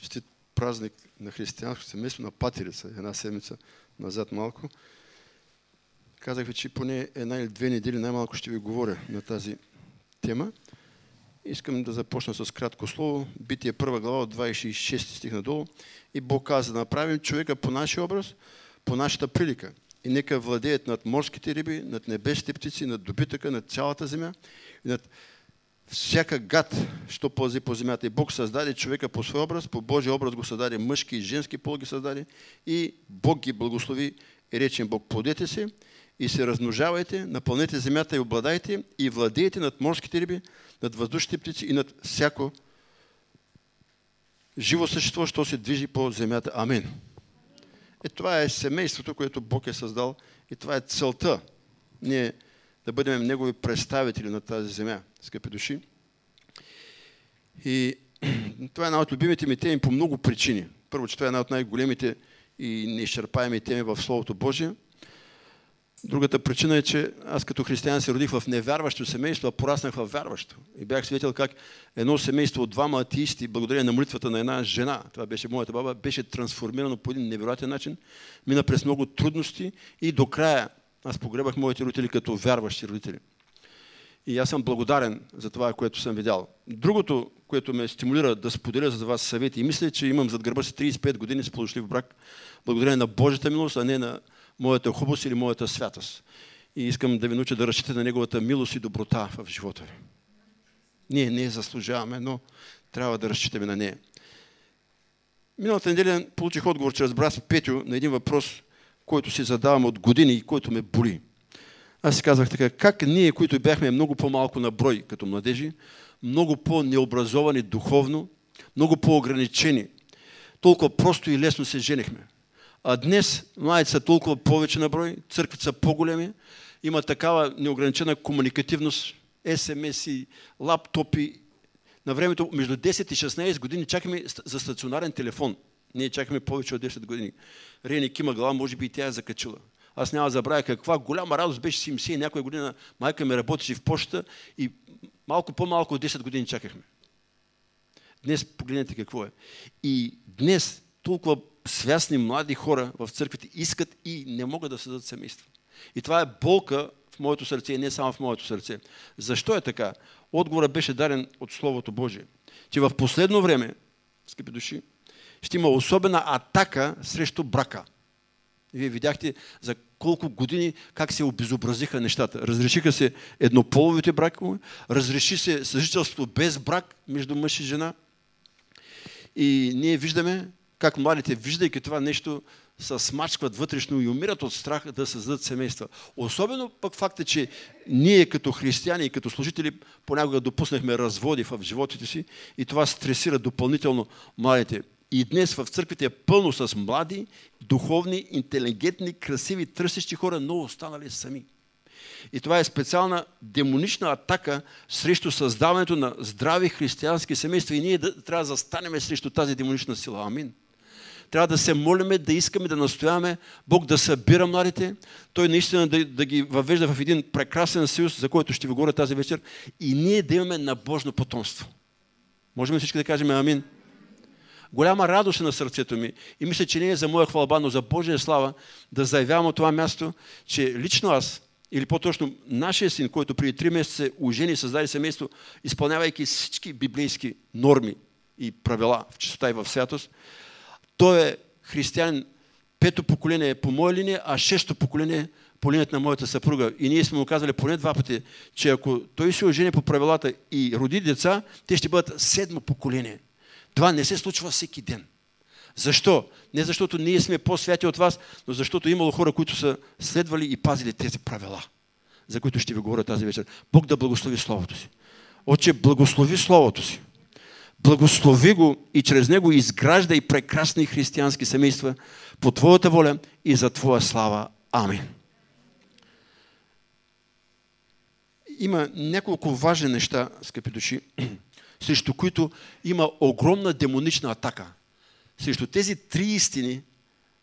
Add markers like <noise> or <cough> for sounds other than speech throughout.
честит празник на християнско семейство на Патерица, една седмица назад малко. Казах ви, че поне една или две недели най-малко ще ви говоря на тази тема. Искам да започна с кратко слово. Битие първа глава от 26 стих надолу. И Бог каза направим човека по нашия образ, по нашата прилика. И нека владеят над морските риби, над небесните птици, над добитъка, над цялата земя и над всяка гад, що пълзи по земята. И Бог създаде човека по свой образ, по Божия образ го създаде мъжки и женски пол ги създаде и Бог ги благослови и рече Бог, плодете се и се размножавайте, напълнете земята и обладайте и владеете над морските риби, над въздушните птици и над всяко живо същество, що се движи по земята. Амин. Е, това е семейството, което Бог е създал и това е целта. Ние да бъдем Негови представители на тази земя, скъпи души. И <clears throat> това е една от любимите ми теми по много причини. Първо, че това е една от най-големите и неизчерпаеми теми в Словото Божие. Другата причина е, че аз като християн се родих в невярващо семейство, а пораснах в вярващо. И бях свидетел как едно семейство от двама атеисти, благодарение на молитвата на една жена, това беше моята баба, беше трансформирано по един невероятен начин, мина през много трудности и до края аз погребах моите родители като вярващи родители. И аз съм благодарен за това, което съм видял. Другото, което ме стимулира да споделя за вас съвети, и мисля, че имам зад гърба си 35 години с в брак, благодарение на Божията милост, а не на моята хубост или моята святост. И искам да ви науча да разчитате на Неговата милост и доброта в живота ви. Ние не заслужаваме, но трябва да разчитаме на нея. Миналата неделя получих отговор чрез брат Петю на един въпрос, който си задавам от години и който ме боли. Аз си казвах така, как ние, които бяхме много по-малко на брой като младежи, много по-необразовани духовно, много по-ограничени, толкова просто и лесно се женихме. А днес младите са толкова повече на брой, църквите са по-големи, има такава неограничена комуникативност, СМС и лаптопи. На времето между 10 и 16 години чакаме за стационарен телефон. Ние чакаме повече от 10 години. Рени кима глава, може би и тя е закачила. Аз няма да забравя каква голяма радост беше 70 и някоя година. Майка ми работеше в почта и малко по-малко от 10 години чакахме. Днес погледнете какво е. И днес толкова свясни млади хора в църквите искат и не могат да създадат семейство. И това е болка в моето сърце и не само в моето сърце. Защо е така? Отговорът беше даден от Словото Божие. Че в последно време, скъпи души, ще има особена атака срещу брака. Вие видяхте за колко години как се обезобразиха нещата. Разрешиха се еднополовите бракове, разреши се съжителство без брак между мъж и жена. И ние виждаме как младите, виждайки това нещо, се смачкват вътрешно и умират от страх да създадат семейства. Особено пък факта, че ние като християни и като служители понякога допуснахме разводи в животите си и това стресира допълнително младите. И днес в църквите е пълно с млади, духовни, интелигентни, красиви, търсещи хора, но останали сами. И това е специална демонична атака срещу създаването на здрави християнски семейства. И ние да, трябва да застанем срещу тази демонична сила. Амин. Трябва да се молиме, да искаме, да настояваме Бог да събира младите, Той наистина да, да ги въвежда в един прекрасен съюз, за който ще ви говоря тази вечер, и ние да имаме набожно потомство. Можем всички да кажем амин? Голяма радост е на сърцето ми и мисля, че не е за моя хвалба, но за Божия слава да заявявам от това място, че лично аз, или по-точно нашия син, който преди три месеца ожени и създаде семейство, изпълнявайки всички библейски норми и правила в чистота и в святост, той е християнин пето поколение по моя линия, а шесто поколение по линията на моята съпруга. И ние сме му казали поне два пъти, че ако той се ожени по правилата и роди деца, те ще бъдат седмо поколение. Това не се случва всеки ден. Защо? Не защото ние сме по-святи от вас, но защото имало хора, които са следвали и пазили тези правила, за които ще ви говоря тази вечер. Бог да благослови Словото си. Отче, благослови Словото си. Благослови го и чрез него изгражда и прекрасни християнски семейства по Твоята воля и за Твоя слава. Амин. Има няколко важни неща, скъпи души, срещу които има огромна демонична атака. Срещу тези три истини,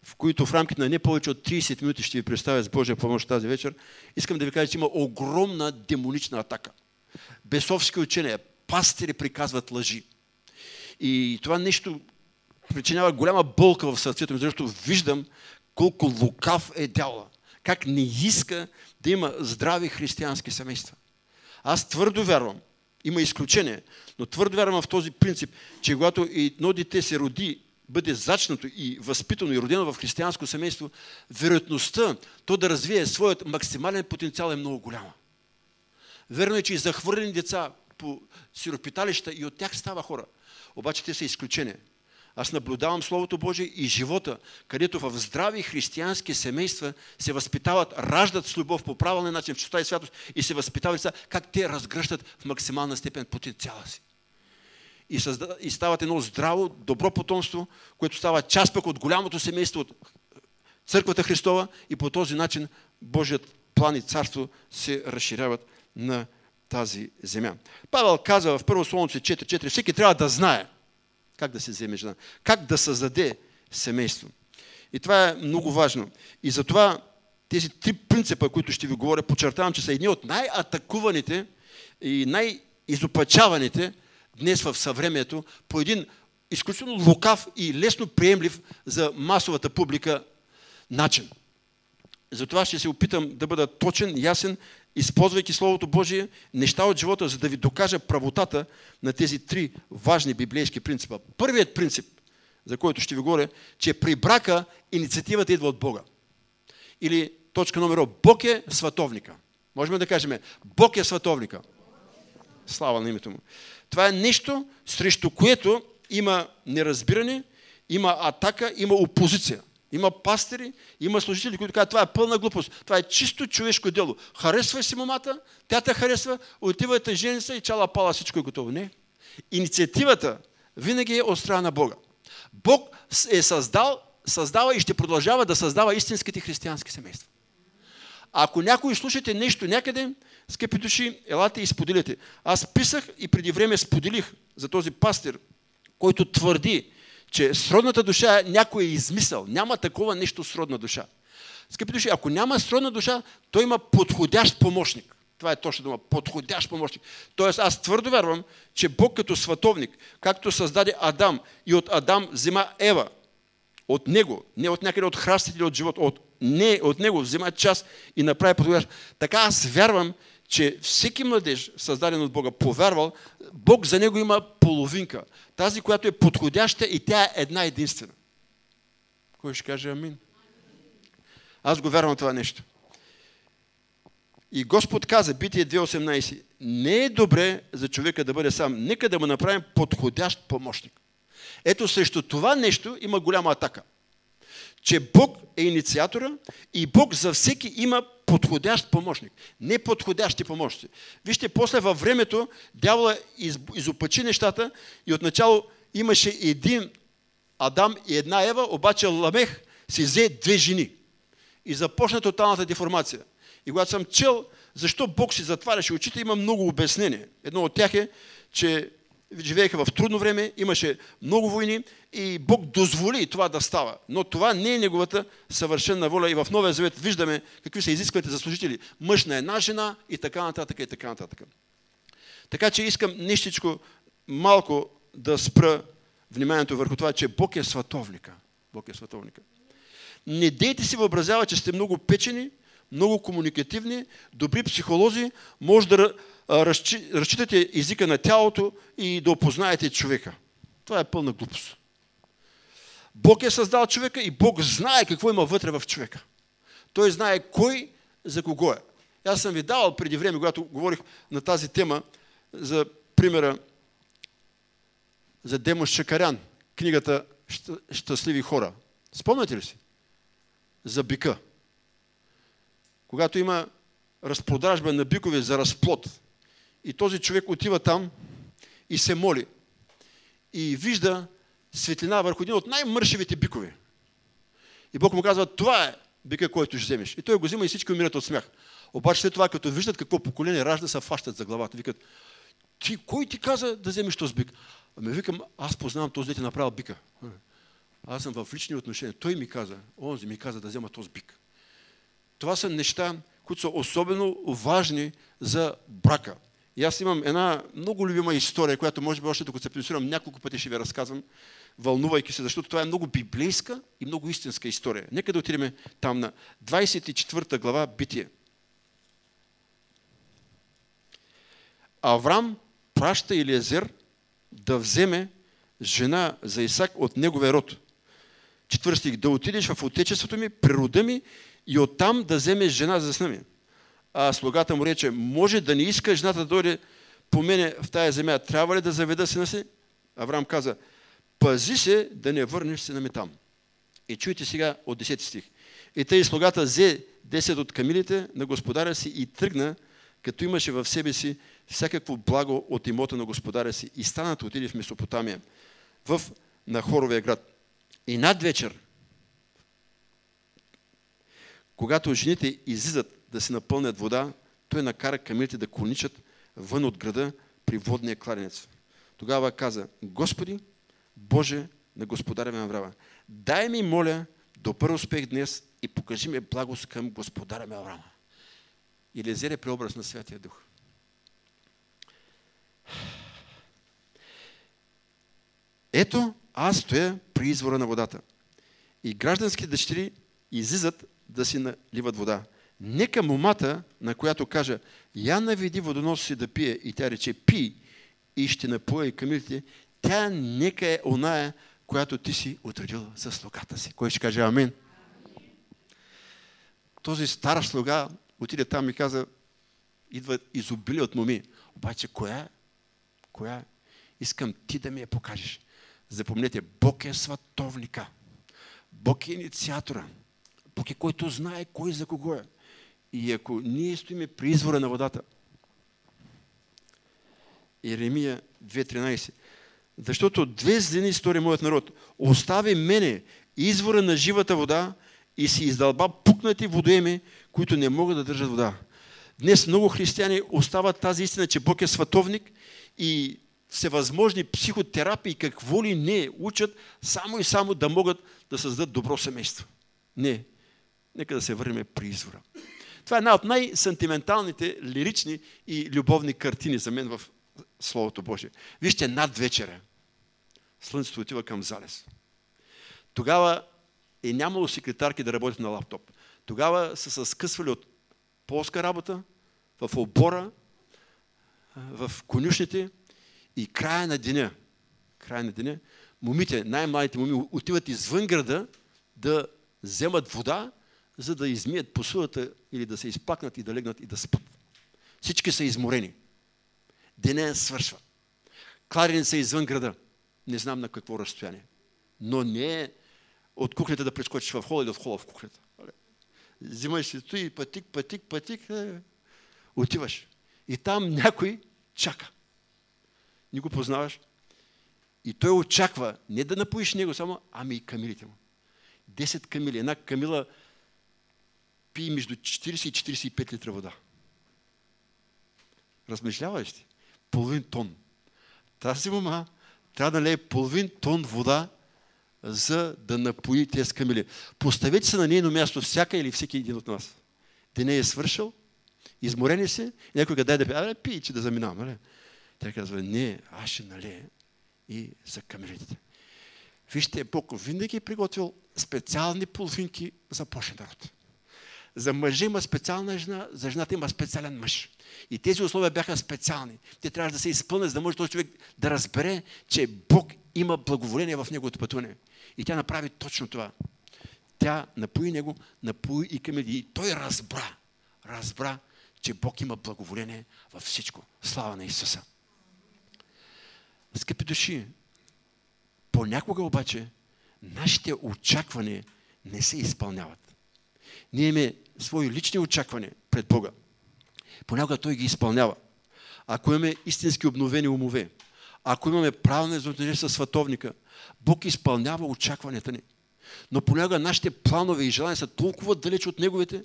в които в рамките на не повече от 30 минути ще ви представя с Божия помощ тази вечер, искам да ви кажа, че има огромна демонична атака. Бесовски учения, пастири приказват лъжи. И това нещо причинява голяма болка в сърцето ми, защото виждам колко лукав е дявола. Как не иска да има здрави християнски семейства. Аз твърдо вярвам, има изключение, но твърдо вярвам в този принцип, че когато едно дете се роди, бъде зачнато и възпитано и родено в християнско семейство, вероятността то да развие своят максимален потенциал е много голяма. Верно е, че и захвърлени деца по сиропиталища и от тях става хора. Обаче те са изключения. Аз наблюдавам Словото Божие и живота, където в здрави християнски семейства се възпитават, раждат с любов по правилен начин, в чистота и святост и се възпитават деца, как те разгръщат в максимална степен потенциала си. И, създа... и стават едно здраво, добро потомство, което става част пък от голямото семейство, от Църквата Христова и по този начин Божият план и царство се разширяват на тази земя. Павел каза в първо Солонце 4.4, всеки трябва да знае как да се вземе жена, как да създаде семейство. И това е много важно. И затова тези три принципа, които ще ви говоря, подчертавам, че са едни от най-атакуваните и най-изопачаваните днес в съвремието по един изключително лукав и лесно приемлив за масовата публика начин. Затова ще се опитам да бъда точен, ясен използвайки Словото Божие, неща от живота, за да ви докажа правотата на тези три важни библейски принципа. Първият принцип, за който ще ви говоря, че при брака инициативата идва от Бога. Или точка номер Бог е световника. Можем да кажем, Бог е световника. Слава на името му. Това е нещо, срещу което има неразбиране, има атака, има опозиция. Има пастири, има служители, които казват, това е пълна глупост. Това е чисто човешко дело. Харесва си момата, тя те харесва, отивате жени се и чала пала, всичко е готово. Не. Инициативата винаги е от страна на Бога. Бог е създал, създава и ще продължава да създава истинските християнски семейства. Ако някой слушате нещо някъде, скъпи души, елате и споделите. Аз писах и преди време споделих за този пастир, който твърди, че сродната душа някой е измисъл. Няма такова нещо сродна душа. Скъпи души, ако няма сродна душа, той има подходящ помощник. Това е точно дума. Подходящ помощник. Тоест аз твърдо вярвам, че Бог като световник, както създаде Адам и от Адам взема Ева, от него, не от някъде от храстите или от живот, от, не от него взема част и направи подходящ. Така аз вярвам, че всеки младеж, създаден от Бога, повярвал, Бог за него има половинка. Тази, която е подходяща и тя е една единствена. Кой ще каже амин? Аз го вярвам това нещо. И Господ каза, Битие 2.18, не е добре за човека да бъде сам. Нека да му направим подходящ помощник. Ето срещу това нещо има голяма атака. Че Бог е инициатора и Бог за всеки има подходящ помощник. Не подходящи помощници. Вижте, после във времето дявола из, изопачи нещата и отначало имаше един Адам и една Ева, обаче Ламех си взе две жени. И започна тоталната деформация. И когато съм чел защо Бог си затваряше очите, има много обяснения. Едно от тях е, че живееха в трудно време, имаше много войни и Бог дозволи това да става. Но това не е неговата съвършена воля. И в Новия Завет виждаме какви са изисквате за служители. Мъж на една жена и така нататък и така нататък. Така че искам нещичко малко да спра вниманието върху това, че Бог е световника. Бог е световника. Не дейте си въобразява, че сте много печени, много комуникативни, добри психолози, може да разчитате езика на тялото и да опознаете човека. Това е пълна глупост. Бог е създал човека и Бог знае какво има вътре в човека. Той знае кой за кого е. Аз съм ви давал преди време, когато говорих на тази тема, за примера за Демос Шакарян, книгата Щастливи хора. Спомняте ли си? За бика. Когато има разпродажба на бикове за разплод, и този човек отива там и се моли. И вижда светлина върху един от най-мършевите бикове. И Бог му казва, това е бика, който ще вземеш. И той го взима и всички умират от смях. Обаче след това, като виждат какво поколение ражда, се фащат за главата. Викат, ти, кой ти каза да вземеш този бик? Ами викам, аз познавам този, дете направил бика. Аз съм в лични отношения. Той ми каза, онзи ми каза да взема този бик. Това са неща, които са особено важни за брака. И аз имам една много любима история, която може би още докато се пенсионирам няколко пъти ще ви разказвам, вълнувайки се, защото това е много библейска и много истинска история. Нека да отидем там на 24 глава Битие. Аврам праща Илиезер да вземе жена за Исак от неговия род. Четвърти стих. Да отидеш в отечеството ми, природа ми и оттам да вземеш жена за сна ми. А слугата му рече, може да не иска жената да дойде по мене в тая земя. Трябва ли да заведа сина си? Авраам каза, пази се да не върнеш сина ми там. И чуйте сега от 10 стих. И тъй слугата взе 10 от камилите на господаря си и тръгна, като имаше в себе си всякакво благо от имота на господаря си и станат отиде в Месопотамия, в Нахоровия град. И над вечер, когато жените излизат да се напълнят вода, той накара камилите да коничат вън от града при водния кладенец. Тогава каза, Господи, Боже на господаря ми Аврама, дай ми, моля, добър успех днес и покажи ми благост към господаря ми Аврама. И лезере преобраз на Святия Дух. Ето, аз стоя при извора на водата. И граждански дъщери излизат да си наливат вода. Нека момата, на която кажа, я наведи водоноса си да пие, и тя рече, пи, и ще напоя и камилите, тя нека е оная, която ти си отредил за слугата си. Кой ще каже амин? Този стар слуга отиде там и каза, идва изобили от моми. Обаче коя? Коя? Искам ти да ми я покажеш. Запомнете, Бог е световника. Бог е инициатора. Бог е който знае кой за кого е. И ако ние стоиме при извора на водата, Еремия 2.13, защото две злини стори моят народ. Остави мене извора на живата вода и си издълба пукнати водоеми, които не могат да държат вода. Днес много християни остават тази истина, че Бог е световник и всевъзможни психотерапии, какво ли не учат, само и само да могат да създадат добро семейство. Не. Нека да се върнем при извора. Това е една от най-сантименталните, лирични и любовни картини за мен в Словото Божие. Вижте, над вечера слънцето отива към залез. Тогава е нямало секретарки да работят на лаптоп. Тогава са се скъсвали от полска работа, в обора, в конюшните и края на деня, края на деня, момите, най-младите моми отиват извън града да вземат вода, за да измият посудата или да се изпакнат и да легнат и да спят. Всички са изморени. Деня свършва. Кладени са извън града. Не знам на какво разстояние. Но не е от кухнята да прескочиш в хола или от хола в кухнята. Взимаш си и пътик, пътик, пътик, е, отиваш. И там някой чака. Не го познаваш. И той очаква не да напоиш него само, ами и камилите му. Десет камили. Една камила пие между 40 и 45 литра вода. Размишляваш ли? Половин тон. Тази мама трябва да налее половин тон вода, за да напои тези камили. Поставете се на нейно място всяка или всеки един от нас. Деня е свършил, изморени се, някой дай да пие, абе, че да заминавам. Нали? Тя казва, не, аз ще налея и за камилите. Вижте, Бог винаги е приготвил специални половинки за Божия народ. За мъжа има специална жена, за жената има специален мъж. И тези условия бяха специални. Те трябваше да се изпълнят, за да може този човек да разбере, че Бог има благоволение в неговото пътуване. И тя направи точно това. Тя напои него, напои и към И той разбра, разбра, че Бог има благоволение във всичко. Слава на Исуса. Скъпи души, понякога обаче нашите очаквания не се изпълняват. Ние имаме свои лични очаквания пред Бога. Понякога Той ги изпълнява. Ако имаме истински обновени умове, ако имаме правилно взаимоотношение с световника, Бог изпълнява очакванията ни. Но понякога нашите планове и желания са толкова далеч от Неговите,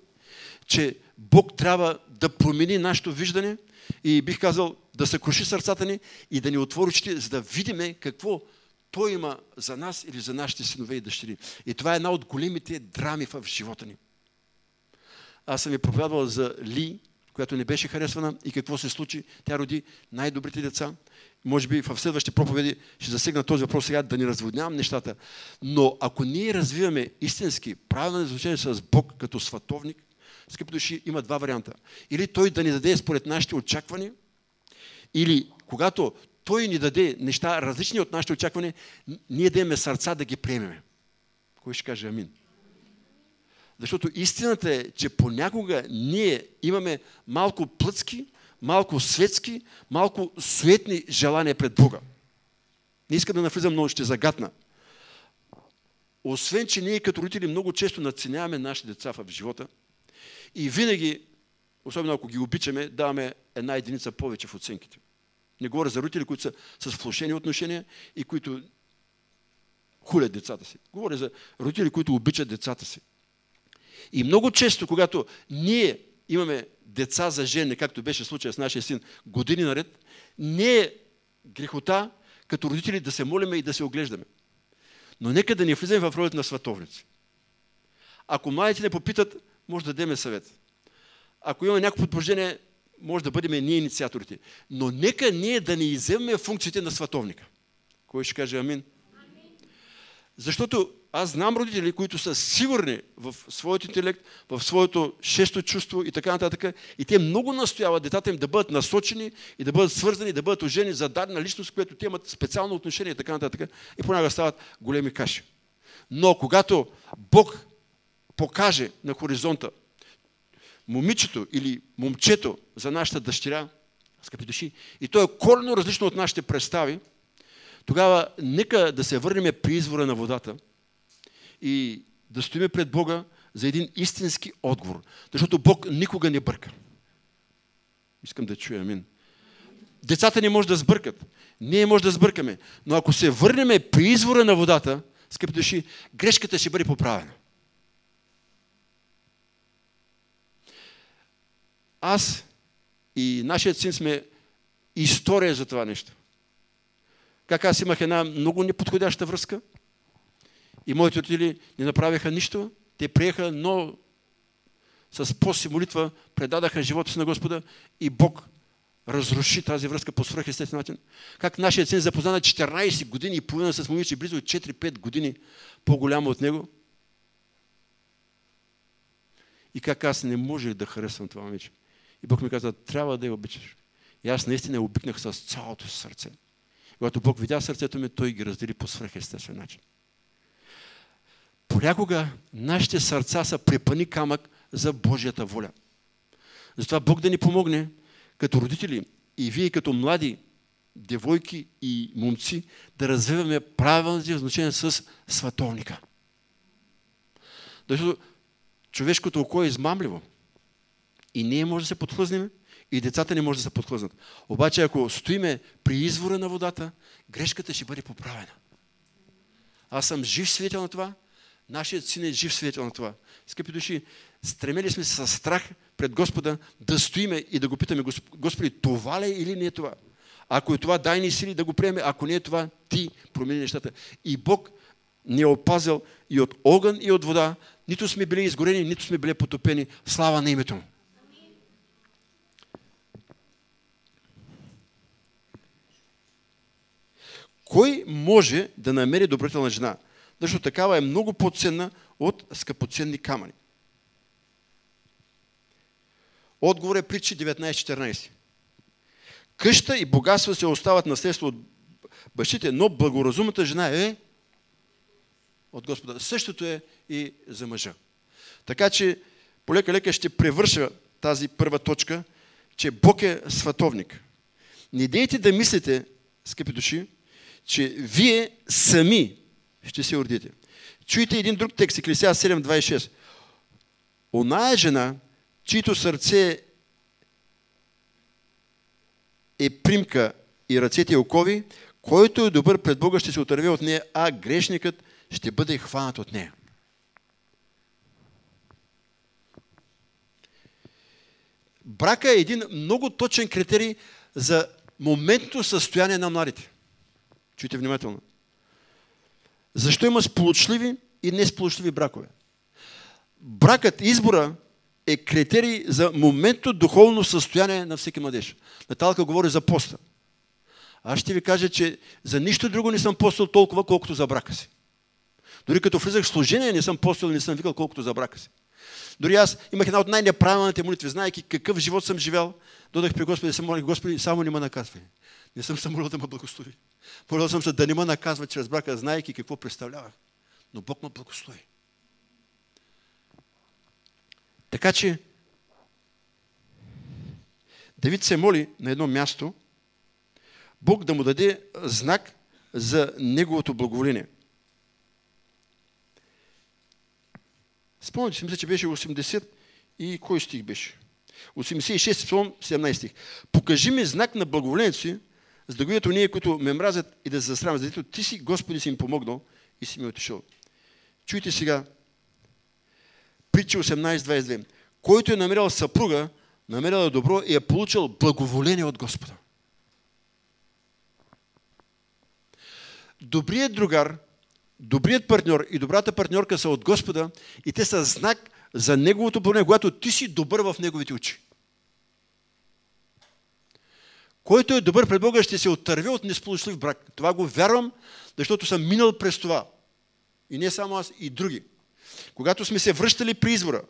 че Бог трябва да промени нашето виждане и бих казал да се круши сърцата ни и да ни отвори очите, за да видим какво Той има за нас или за нашите синове и дъщери. И това е една от големите драми в живота ни. Аз съм ви проповядвал за Ли, която не беше харесвана и какво се случи. Тя роди най-добрите деца. Може би в следващите проповеди ще засегна този въпрос сега, да ни разводнявам нещата. Но ако ние развиваме истински правилно изучение с Бог като сватовник, скъпи души, има два варианта. Или той да ни даде според нашите очаквания, или когато той ни даде неща различни от нашите очаквания, ние да имаме сърца да ги приемеме. Кой ще каже амин? Защото истината е, че понякога ние имаме малко плъцки, малко светски, малко суетни желания пред Бога. Не искам да навлизам, но ще загатна. Освен, че ние като родители много често надценяваме нашите деца в живота и винаги, особено ако ги обичаме, даваме една единица повече в оценките. Не говоря за родители, които са с влушени отношения и които хулят децата си. Говоря за родители, които обичат децата си. И много често, когато ние имаме деца за жене, както беше случая с нашия син, години наред, не е грехота като родители да се молиме и да се оглеждаме. Но нека да не влизаме в ролята на световници. Ако младите не попитат, може да дадем съвет. Ако има някакво предположение, може да бъдем ние инициаторите. Но нека ние да не иземем функциите на световника. Кой ще каже амин? амин? Защото аз знам родители, които са сигурни в своят интелект, в своето шесто чувство и така нататък. И те много настояват децата им да бъдат насочени и да бъдат свързани, да бъдат ожени за дадена личност, която те имат специално отношение и така нататък. И понякога стават големи каши. Но когато Бог покаже на хоризонта момичето или момчето за нашата дъщеря, скъпи души, и то е коренно различно от нашите представи, тогава нека да се върнем при извора на водата – и да стоиме пред Бога за един истински отговор. Защото Бог никога не бърка. Искам да чуя, амин. Децата не може да сбъркат. Ние може да сбъркаме. Но ако се върнем при извора на водата, скъпи души, грешката ще бъде поправена. Аз и нашият син сме история за това нещо. Как аз имах една много неподходяща връзка – и моите родители не направиха нищо. Те приеха, но с пост и молитва предадаха живота си на Господа и Бог разруши тази връзка по свръхестествен начин. Как нашият син запозна на 14 години и половина с момиче, близо 4-5 години по-голямо от него. И как аз не можех да харесвам това момиче. И Бог ми каза, трябва да я обичаш. И аз наистина обикнах с цялото си сърце. Когато Бог видя сърцето ми, Той ги раздели по свръхестествен начин. Понякога нашите сърца са препани камък за Божията воля. Затова Бог да ни помогне като родители и вие като млади девойки и момци да развиваме правилните значения с световника. Защото човешкото око е измамливо. И ние може да се подхлъзнем, и децата не може да се подхлъзнат. Обаче ако стоиме при извора на водата, грешката ще бъде поправена. Аз съм жив свидетел на това Нашият син е жив свидетел на това. Скъпи души, стремели сме се с страх пред Господа да стоиме и да го питаме, Господи, това ли е или не е това? Ако е това, дай ни сили да го приеме. Ако не е това, ти промени нещата. И Бог ни е опазил и от огън, и от вода. Нито сме били изгорени, нито сме били потопени. Слава на името му. Кой може да намери добротелна жена? Защото такава е много по-ценна от скъпоценни камъни. Отговор е притчи 19.14. Къща и богатства се остават наследство от бащите, но благоразумната жена е от Господа. Същото е и за мъжа. Така че полека-лека ще превърша тази първа точка, че Бог е световник. Не дейте да мислите, скъпи души, че вие сами ще се родите. Чуйте един друг текст, Еклесия 7.26. Оная жена, чието сърце е примка и ръцете окови, който е добър пред Бога ще се отърве от нея, а грешникът ще бъде хванат от нея. Брака е един много точен критерий за моментното състояние на младите. Чуйте внимателно. Защо има сполучливи и несполучливи бракове? Бракът, избора е критерий за моментно духовно състояние на всеки младеж. Наталка говори за поста. Аз ще ви кажа, че за нищо друго не съм постил толкова, колкото за брака си. Дори като влизах в служение, не съм постил, не съм викал колкото за брака си. Дори аз имах една от най-неправилните молитви, знаеки какъв живот съм живял, додах при Господи да се моля, Господи, само не ме наказвай. Не съм се молил да ме благослови. Молил съм се да не ме наказва чрез брака, знаеки какво представлявах. Но Бог ме благослови. Така че, Давид се моли на едно място, Бог да му даде знак за неговото благоволение. Спомняте си, мисля, че беше 80 и кой стих беше? 86 псалом, 17 стих. Покажи ми знак на благоволението си, за да видят ние, които ме мразят и да се засрамят, за ти си, Господи, си им помогнал и си ми отишъл. Чуйте сега, Притча 18.22. Който е намерил съпруга, намерил е добро и е получил благоволение от Господа. Добрият другар, добрият партньор и добрата партньорка са от Господа и те са знак за Неговото благоволение, когато ти си добър в Неговите очи. Който е добър пред Бога, ще се отърви от несполучлив брак. Това го вярвам, защото съм минал през това. И не само аз, и други. Когато сме се връщали при избора,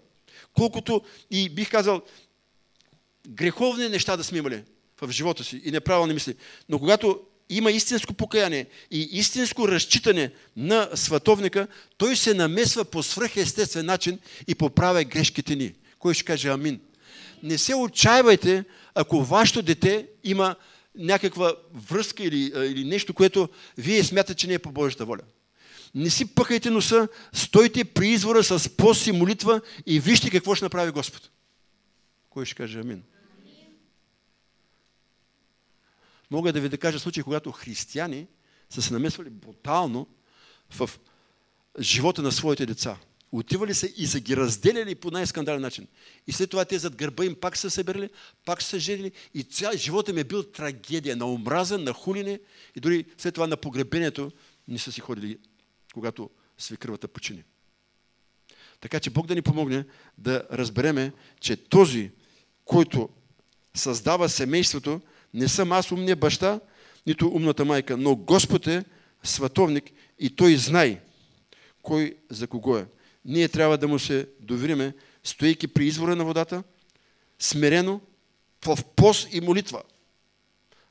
колкото и бих казал греховни неща да сме имали в живота си и неправилни мисли, но когато има истинско покаяние и истинско разчитане на световника, той се намесва по свръхестествен начин и поправя грешките ни. Кой ще каже амин? Не се отчаивайте, ако вашето дете има някаква връзка или, или нещо, което вие смятате, че не е по Божията воля. Не си пъхайте носа, стойте при извора с пост и молитва и вижте какво ще направи Господ. Кой ще каже амин? Мога да ви да кажа случай, когато християни са се намесвали брутално в живота на своите деца. Отивали се и са ги разделяли по най-скандален начин. И след това те зад гърба им пак са събирали, пак са женили и цял живота им е бил трагедия на омраза, на хулине и дори след това на погребението не са си ходили когато свекръвата почини. Така че Бог да ни помогне да разбереме, че този, който създава семейството, не съм аз умния баща, нито умната майка, но Господ е световник и Той знае кой за кого е. Ние трябва да му се довериме, стоейки при извора на водата, смирено, в пост и молитва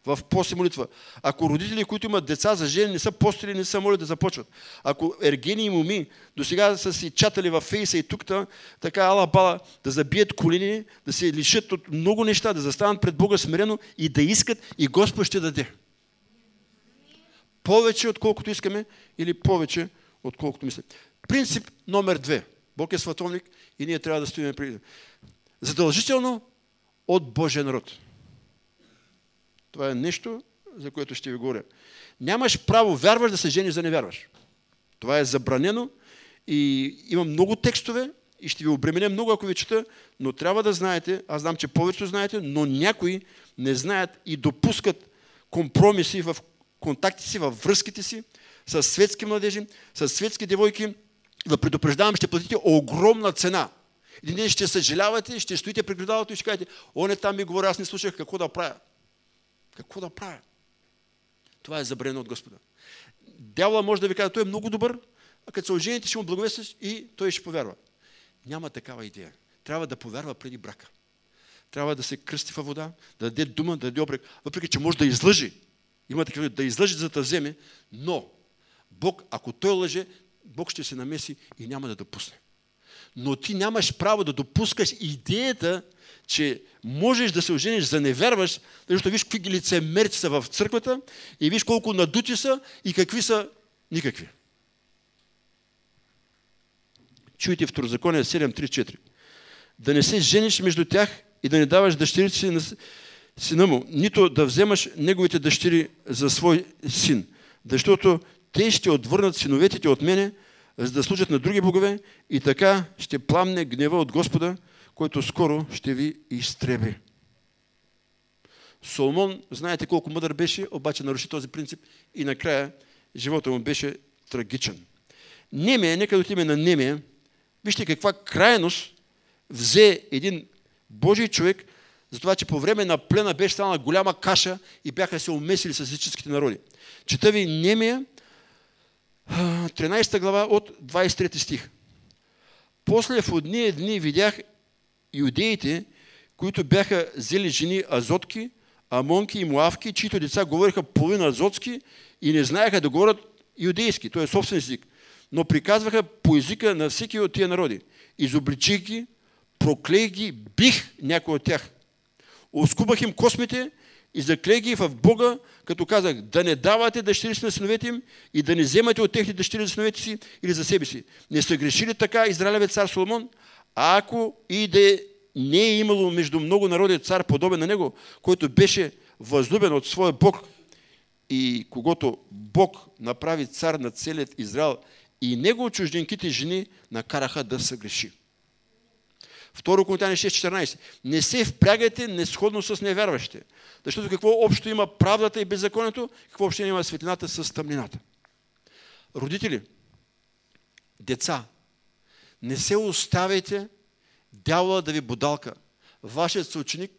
в пост и молитва. Ако родители, които имат деца за жени, не са постили, не са моли да започват. Ако ергени и моми до сега са си чатали във фейса и тук, така ала бала, да забият колени, да се лишат от много неща, да застанат пред Бога смирено и да искат и Господ ще даде. Повече отколкото искаме или повече отколкото мислим. Принцип номер две. Бог е световник и ние трябва да стоим преди. Задължително от Божия народ. Това е нещо, за което ще ви говоря. Нямаш право, вярваш да се жениш за невярваш. Това е забранено и има много текстове и ще ви обременя много, ако ви чета, но трябва да знаете, аз знам, че повечето знаете, но някои не знаят и допускат компромиси в контактите си, във връзките си с светски младежи, с светски девойки. Да предупреждавам, ще платите огромна цена. Един ден ще съжалявате, ще стоите при и ще кажете, о, не там ми говоря, аз не слушах какво да правя. Какво да правя? Това е забранено от Господа. Дявола може да ви каже, той е много добър, а като се ожените, ще му благовестиш и той ще повярва. Няма такава идея. Трябва да повярва преди брака. Трябва да се кръсти във вода, да даде дума, да даде обрек, въпреки че може да излъжи. Има такива, да излъжи, за да вземе, но Бог, ако той лъже, Бог ще се намеси и няма да допусне. Но ти нямаш право да допускаш идеята, че можеш да се ожениш за невярваш, защото виж какви лицемерци са в църквата и виж колко надути са и какви са никакви. Чуйте Второзаконие 7.3.4. Да не се жениш между тях и да не даваш дъщерите си на сина му, нито да вземаш неговите дъщери за свой син, защото те ще отвърнат синоветите от мене, за да служат на други богове и така ще пламне гнева от Господа, който скоро ще ви изтреби. Соломон, знаете колко мъдър беше, обаче наруши този принцип и накрая живота му беше трагичен. Немия, нека отиме на Немия, вижте каква крайност взе един Божий човек, затова, че по време на плена беше станала голяма каша и бяха се умесили с езическите народи. Чета ви Немия, 13 глава от 23 стих. После в одния дни видях иудеите, които бяха взели жени азотки, амонки и муавки, чието деца говориха половина азотски и не знаеха да говорят иудейски, т.е. собствен език, но приказваха по езика на всеки от тия народи. Изобличих ги, проклеих ги, бих някой от тях. Оскубах им космите и заклех ги в Бога, като казах, да не давате дъщери си на синовете им и да не вземате от техните дъщери за синовете си или за себе си. Не са грешили така Израилевец цар Соломон, а ако и да е, не е имало между много народи цар подобен на него, който беше възлюбен от своя Бог и когато Бог направи цар на целият Израел и него чужденките жени накараха да се греши. Второ Коринтяни 6.14. Не се впрягайте несходно с невярващите. Защото какво общо има правдата и беззаконието, какво общо има светлината с тъмнината. Родители, деца, не се оставяйте дявола да ви бодалка. Вашият съученик,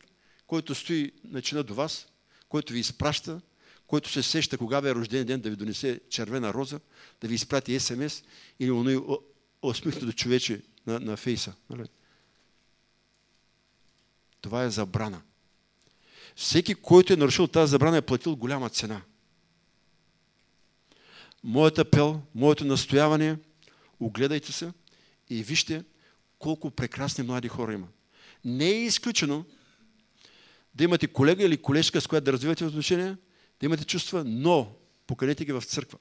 който стои начина до вас, който ви изпраща, който се сеща кога ви е рожден ден да ви донесе червена роза, да ви изпрати СМС или оно усмихнато човече на, на фейса. Нали? Това е забрана. Всеки, който е нарушил тази забрана, е платил голяма цена. Моят апел, моето настояване, огледайте се и вижте колко прекрасни млади хора има. Не е изключено да имате колега или колежка, с която да развивате отношения, да имате чувства, но поканете ги в църква.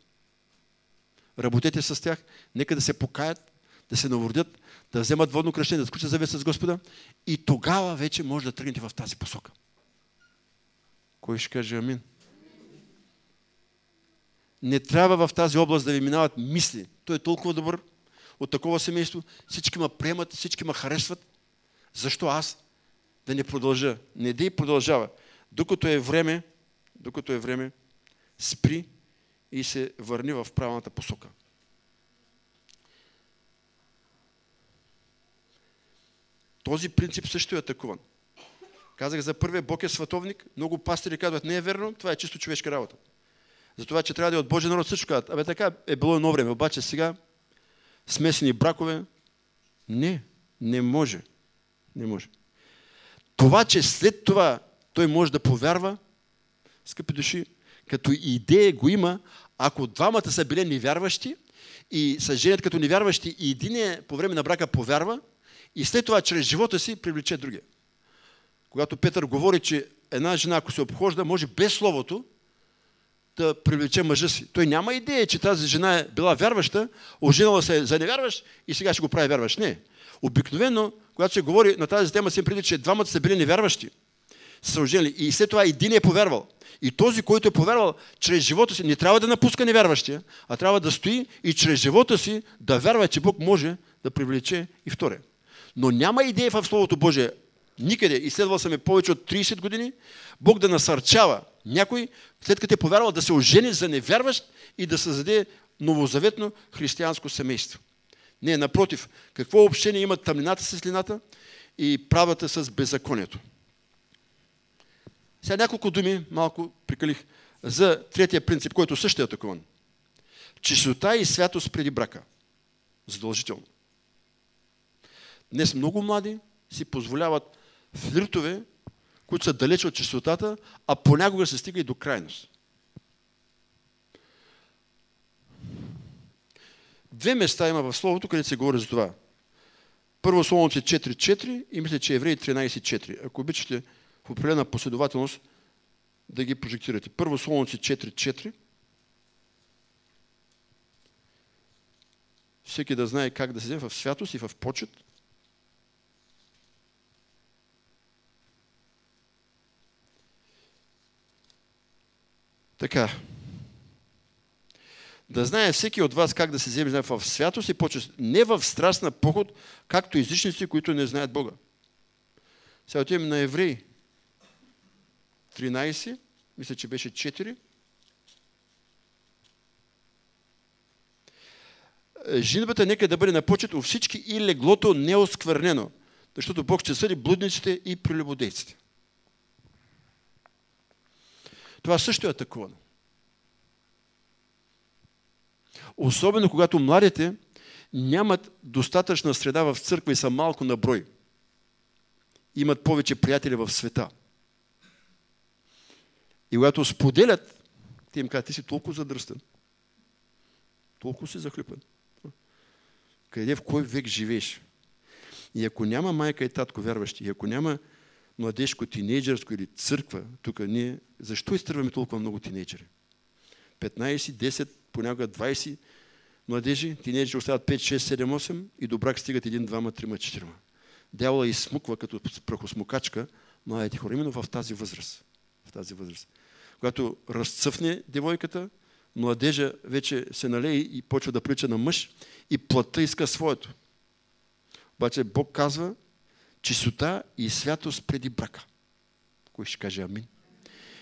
Работете с тях, нека да се покаят, да се наводят, да вземат водно кръщение, да сключат завет с Господа и тогава вече може да тръгнете в тази посока. Кой ще каже амин? Не трябва в тази област да ви минават мисли. Той е толкова добър от такова семейство. Всички ме приемат, всички ме харесват. Защо аз да не продължа? Не да и продължава. Докато е време, докато е време, спри и се върни в правилната посока. Този принцип също е атакуван. Казах за първия, Бог е световник. Много пастири казват, не е верно, това е чисто човешка работа. Затова, че трябва да е от Божия народ, също казват, абе така е било едно време, обаче сега смесени бракове, не, не може. Не може. Това, че след това той може да повярва, скъпи души, като идея го има, ако двамата са били невярващи и са женят като невярващи и един е по време на брака повярва и след това чрез живота си привлече другия. Когато Петър говори, че една жена, ако се обхожда, може без словото да привлече мъжа си. Той няма идея, че тази жена е била вярваща, оженала се за невярващ и сега ще го прави вярващ. Не. Обикновено, когато се говори на тази тема, се преди, че двамата са били невярващи, са оженили и след това един е повярвал. И този, който е повярвал чрез живота си, не трябва да напуска невярващия, а трябва да стои и чрез живота си да вярва, че Бог може да привлече и втория. Но няма идея в Словото Божие, никъде, изследвал съм е повече от 30 години, Бог да насърчава някой, след като е повярвал, да се ожени за невярващ и да създаде новозаветно християнско семейство. Не, напротив, какво общение има тъмнината с светлината и правата с беззаконието? Сега няколко думи, малко прикалих, за третия принцип, който също е атакуван. Чистота и святост преди брака. Задължително. Днес много млади си позволяват флиртове, които са далеч от чистотата, а понякога се стига и до крайност. Две места има в Словото, където се говори за това. Първо Солоници 4.4 и мисля, че Евреи 13.4. Ако обичате в определена последователност да ги прожектирате. Първо Солоници 4.4. Всеки да знае как да се в святост и в почет – Така. Да знае всеки от вас как да се вземе в святост и почест. Не в страст на поход, както езичници, които не знаят Бога. Сега отиваме на Евреи. 13, мисля, че беше 4. Женбата нека да бъде на почет у всички и леглото неосквернено. Защото Бог ще съди блудниците и прелюбодейците. Това също е атакувано. Особено когато младите нямат достатъчна среда в църква и са малко на брой. Имат повече приятели в света. И когато споделят, те им казват, ти си толкова задръстен. Толкова си захлюпен. Къде, в кой век живееш? И ако няма майка и татко вярващи, и ако няма младежко, тинейджерско или църква, тук ние, защо изтърваме толкова много тинейджери? 15, 10, понякога 20 младежи, тинейджери остават 5, 6, 7, 8 и до брак стигат 1, 2, 3, 4. Дявола изсмуква като прахосмукачка младите хора, именно в тази възраст. В тази възраст. Когато разцъфне девойката, младежа вече се налее и почва да прилича на мъж и плътта иска своето. Обаче Бог казва чистота и святост преди брака. Кой ще каже амин?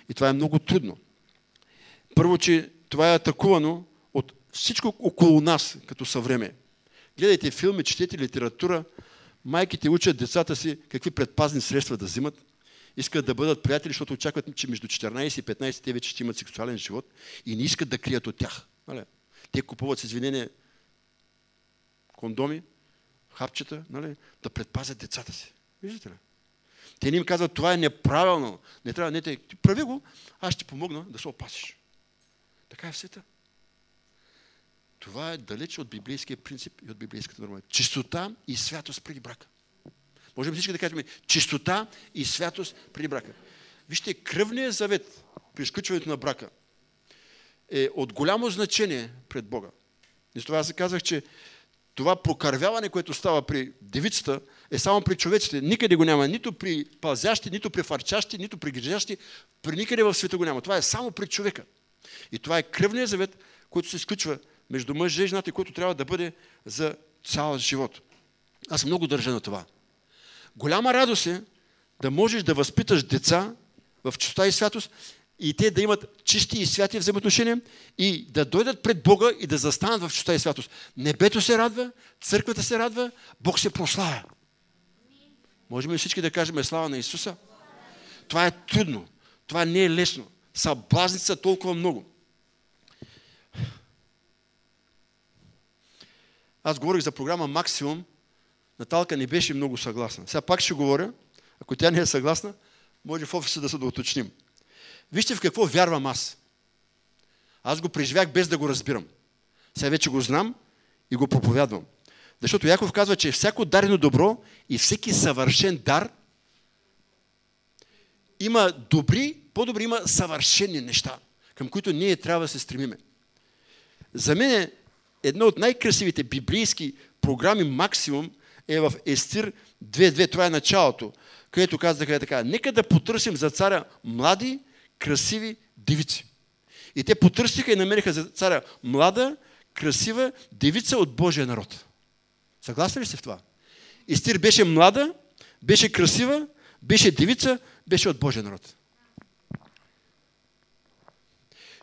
И това е много трудно. Първо, че това е атакувано от всичко около нас, като съвреме. Гледайте филми, четете литература, майките учат децата си какви предпазни средства да взимат, искат да бъдат приятели, защото очакват, че между 14 и 15 те вече ще имат сексуален живот и не искат да крият от тях. Нали? Те купуват с извинение кондоми, хапчета, нали? да предпазят децата си. Виждате ли? Те не им казват, това е неправилно. Не трябва, не те, прави го, аз ще помогна да се опасиш. Така е в света. Това е далеч от библейския принцип и от библейската норма. Чистота и святост преди брака. Можем всички да кажем чистота и святост преди брака. Вижте, кръвният завет при изключването на брака е от голямо значение пред Бога. И с това аз казах, че това прокървяване, което става при девицата, е само при човеците. Никъде го няма. Нито при пазящи, нито при фарчащи, нито при грижащи. При никъде в света го няма. Това е само при човека. И това е кръвният завет, който се изключва между мъж и жената, който трябва да бъде за цял живот. Аз много държа на това. Голяма радост е да можеш да възпиташ деца в чистота и святост и те да имат чисти и святи взаимоотношения и да дойдат пред Бога и да застанат в чистота и святост. Небето се радва, църквата се радва, Бог се прославя. Можем ли всички да кажем слава на Исуса? Това е трудно. Това не е лесно. Съблазници са толкова много. Аз говорих за програма Максимум. Наталка не беше много съгласна. Сега пак ще говоря. Ако тя не е съгласна, може в офиса да се да уточним. Вижте в какво вярвам аз. Аз го преживях без да го разбирам. Сега вече го знам и го проповядвам. Защото Яков казва, че всяко дарено добро и всеки съвършен дар има добри, по-добри има съвършени неща, към които ние трябва да се стремиме. За мен е едно от най-красивите библейски програми максимум е в Естир 2.2. Това е началото, където казаха така. Нека да потърсим за царя млади, красиви девици. И те потърсиха и намериха за царя млада, красива девица от Божия народ. Съгласни ли сте в това? Истир беше млада, беше красива, беше девица, беше от Божия народ.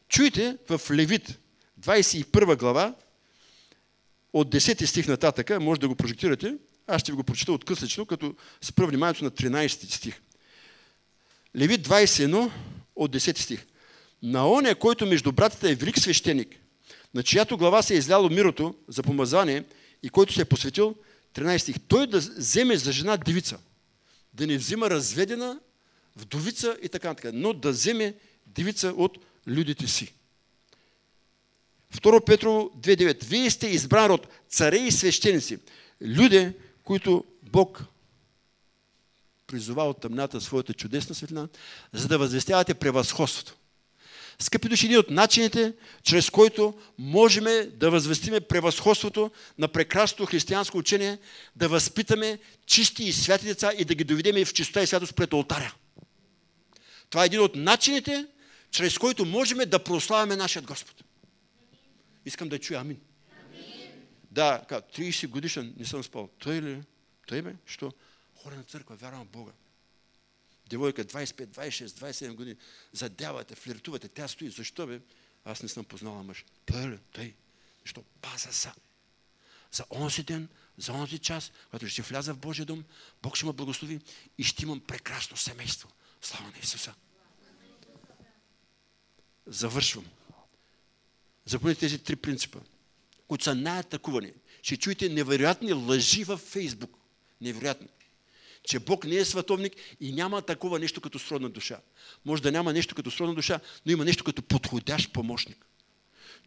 Чуйте в Левит 21 глава, от 10 стих нататъка, може да го прожектирате, аз ще ви го прочита откъслично, като спра вниманието на 13 стих. Левит 21 от 10 стих. На оня, който между братята е велик свещеник, на чиято глава се е изляло мирото за помазание и който се е посветил, 13 стих, той да вземе за жена девица, да не взима разведена, вдовица и така нататък, но да вземе девица от людите си. 2 Петро 2.9. Вие сте избран от царе и свещеници, люди, които Бог призова от тъмната своята чудесна светлина, за да възвестявате превъзходството. Скъпи души, един от начините, чрез който можем да възвестиме превъзходството на прекрасното християнско учение, да възпитаме чисти и святи деца и да ги доведем в чистота и святост пред алтаря. Това е един от начините, чрез който можем да прославяме нашия Господ. Искам да чуя амин. амин. Да, 30 годишен не съм спал. Той ли? Той бе? Що? Хора на църква, вярвам в Бога. Девойка 25, 26, 27 години. Задявате, флиртувате. Тя стои. Защо бе? Аз не съм познала мъж. Той? Той. Защо? Паза са. за онзи ден, за онзи час, когато ще вляза в Божия дом, Бог ще ме благослови и ще имам прекрасно семейство. Слава на Исуса! Завършвам. Запомните тези три принципа, които са най-атакувани. Ще чуете невероятни лъжи във Фейсбук. Невероятни. Че Бог не е световник и няма такова нещо като сродна душа. Може да няма нещо като сродна душа, но има нещо като подходящ помощник.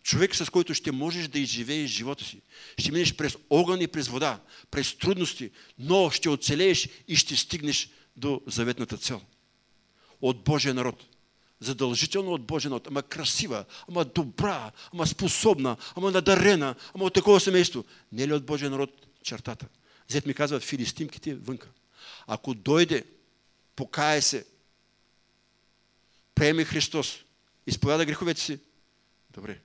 Човек, с който ще можеш да изживееш живота си. Ще минеш през огън и през вода, през трудности, но ще оцелееш и ще стигнеш до заветната цел. От Божия народ. Задължително от Божия народ. Ама красива, ама добра, ама способна, ама надарена, ама от такова семейство. Не е ли от Божия народ чертата? Зет ми казват филистимките вънка. Ако дойде, покае се, приеме Христос, изповяда греховете си, добре.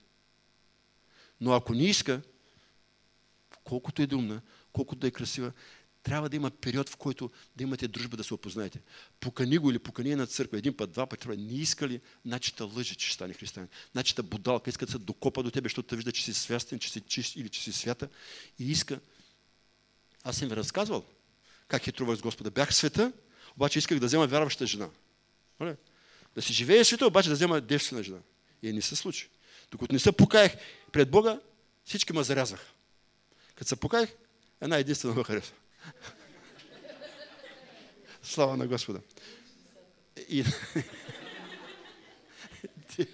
Но ако не иска, колкото е думна, колкото да е красива, трябва да има период, в който да имате дружба да се опознаете. Покани го или покани на църква един път, два пъти, не иска ли, значи та лъже, че ще стане християнин. Значи та будалка, иска да се докопа до тебе, защото те вижда, че си свястен, че си чист или че си свята и иска. Аз съм ви разказвал как хитрувах с Господа. Бях в света, обаче исках да взема вярваща жена. Да си живее света, обаче да взема девствена жена. И не се случи. Докато не се покаях пред Бога, всички ме зарязваха. Като се покаях, една единствена ме хареса. <laughs> Слава на Господа. И, <laughs>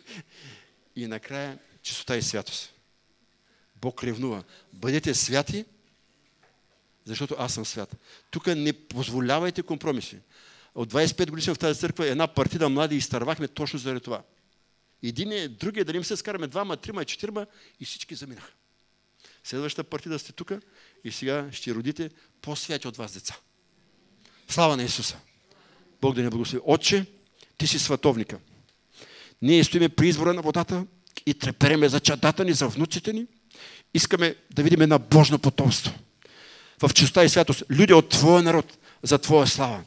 и накрая чистота и святост. Бог ревнува. Бъдете святи, защото аз съм свят. Тук не позволявайте компромиси. От 25 години в тази църква една партида млади изтървахме точно заради това. Един е, другия, дали им се скараме двама, трима, четирима и всички заминаха. Следващата партида сте тук и сега ще родите по-святи от вас деца. Слава на Исуса! Бог да ни благослови. Отче, ти си световника. Ние стоиме при извора на водата и трепереме за чадата ни, за внуците ни. Искаме да видим една Божно потомство. В чистота и святост. Люди от Твоя народ, за Твоя слава.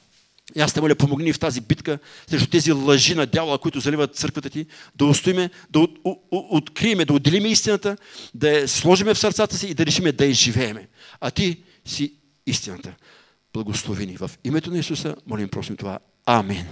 И аз те моля, помогни в тази битка срещу тези лъжи на дявола, които заливат църквата ти, да устоиме, да от, от, откриеме, да отделиме истината, да я сложиме в сърцата си и да решиме да изживееме. А ти си истината. Благослови ни. В името на Исуса молим просим това. Амин.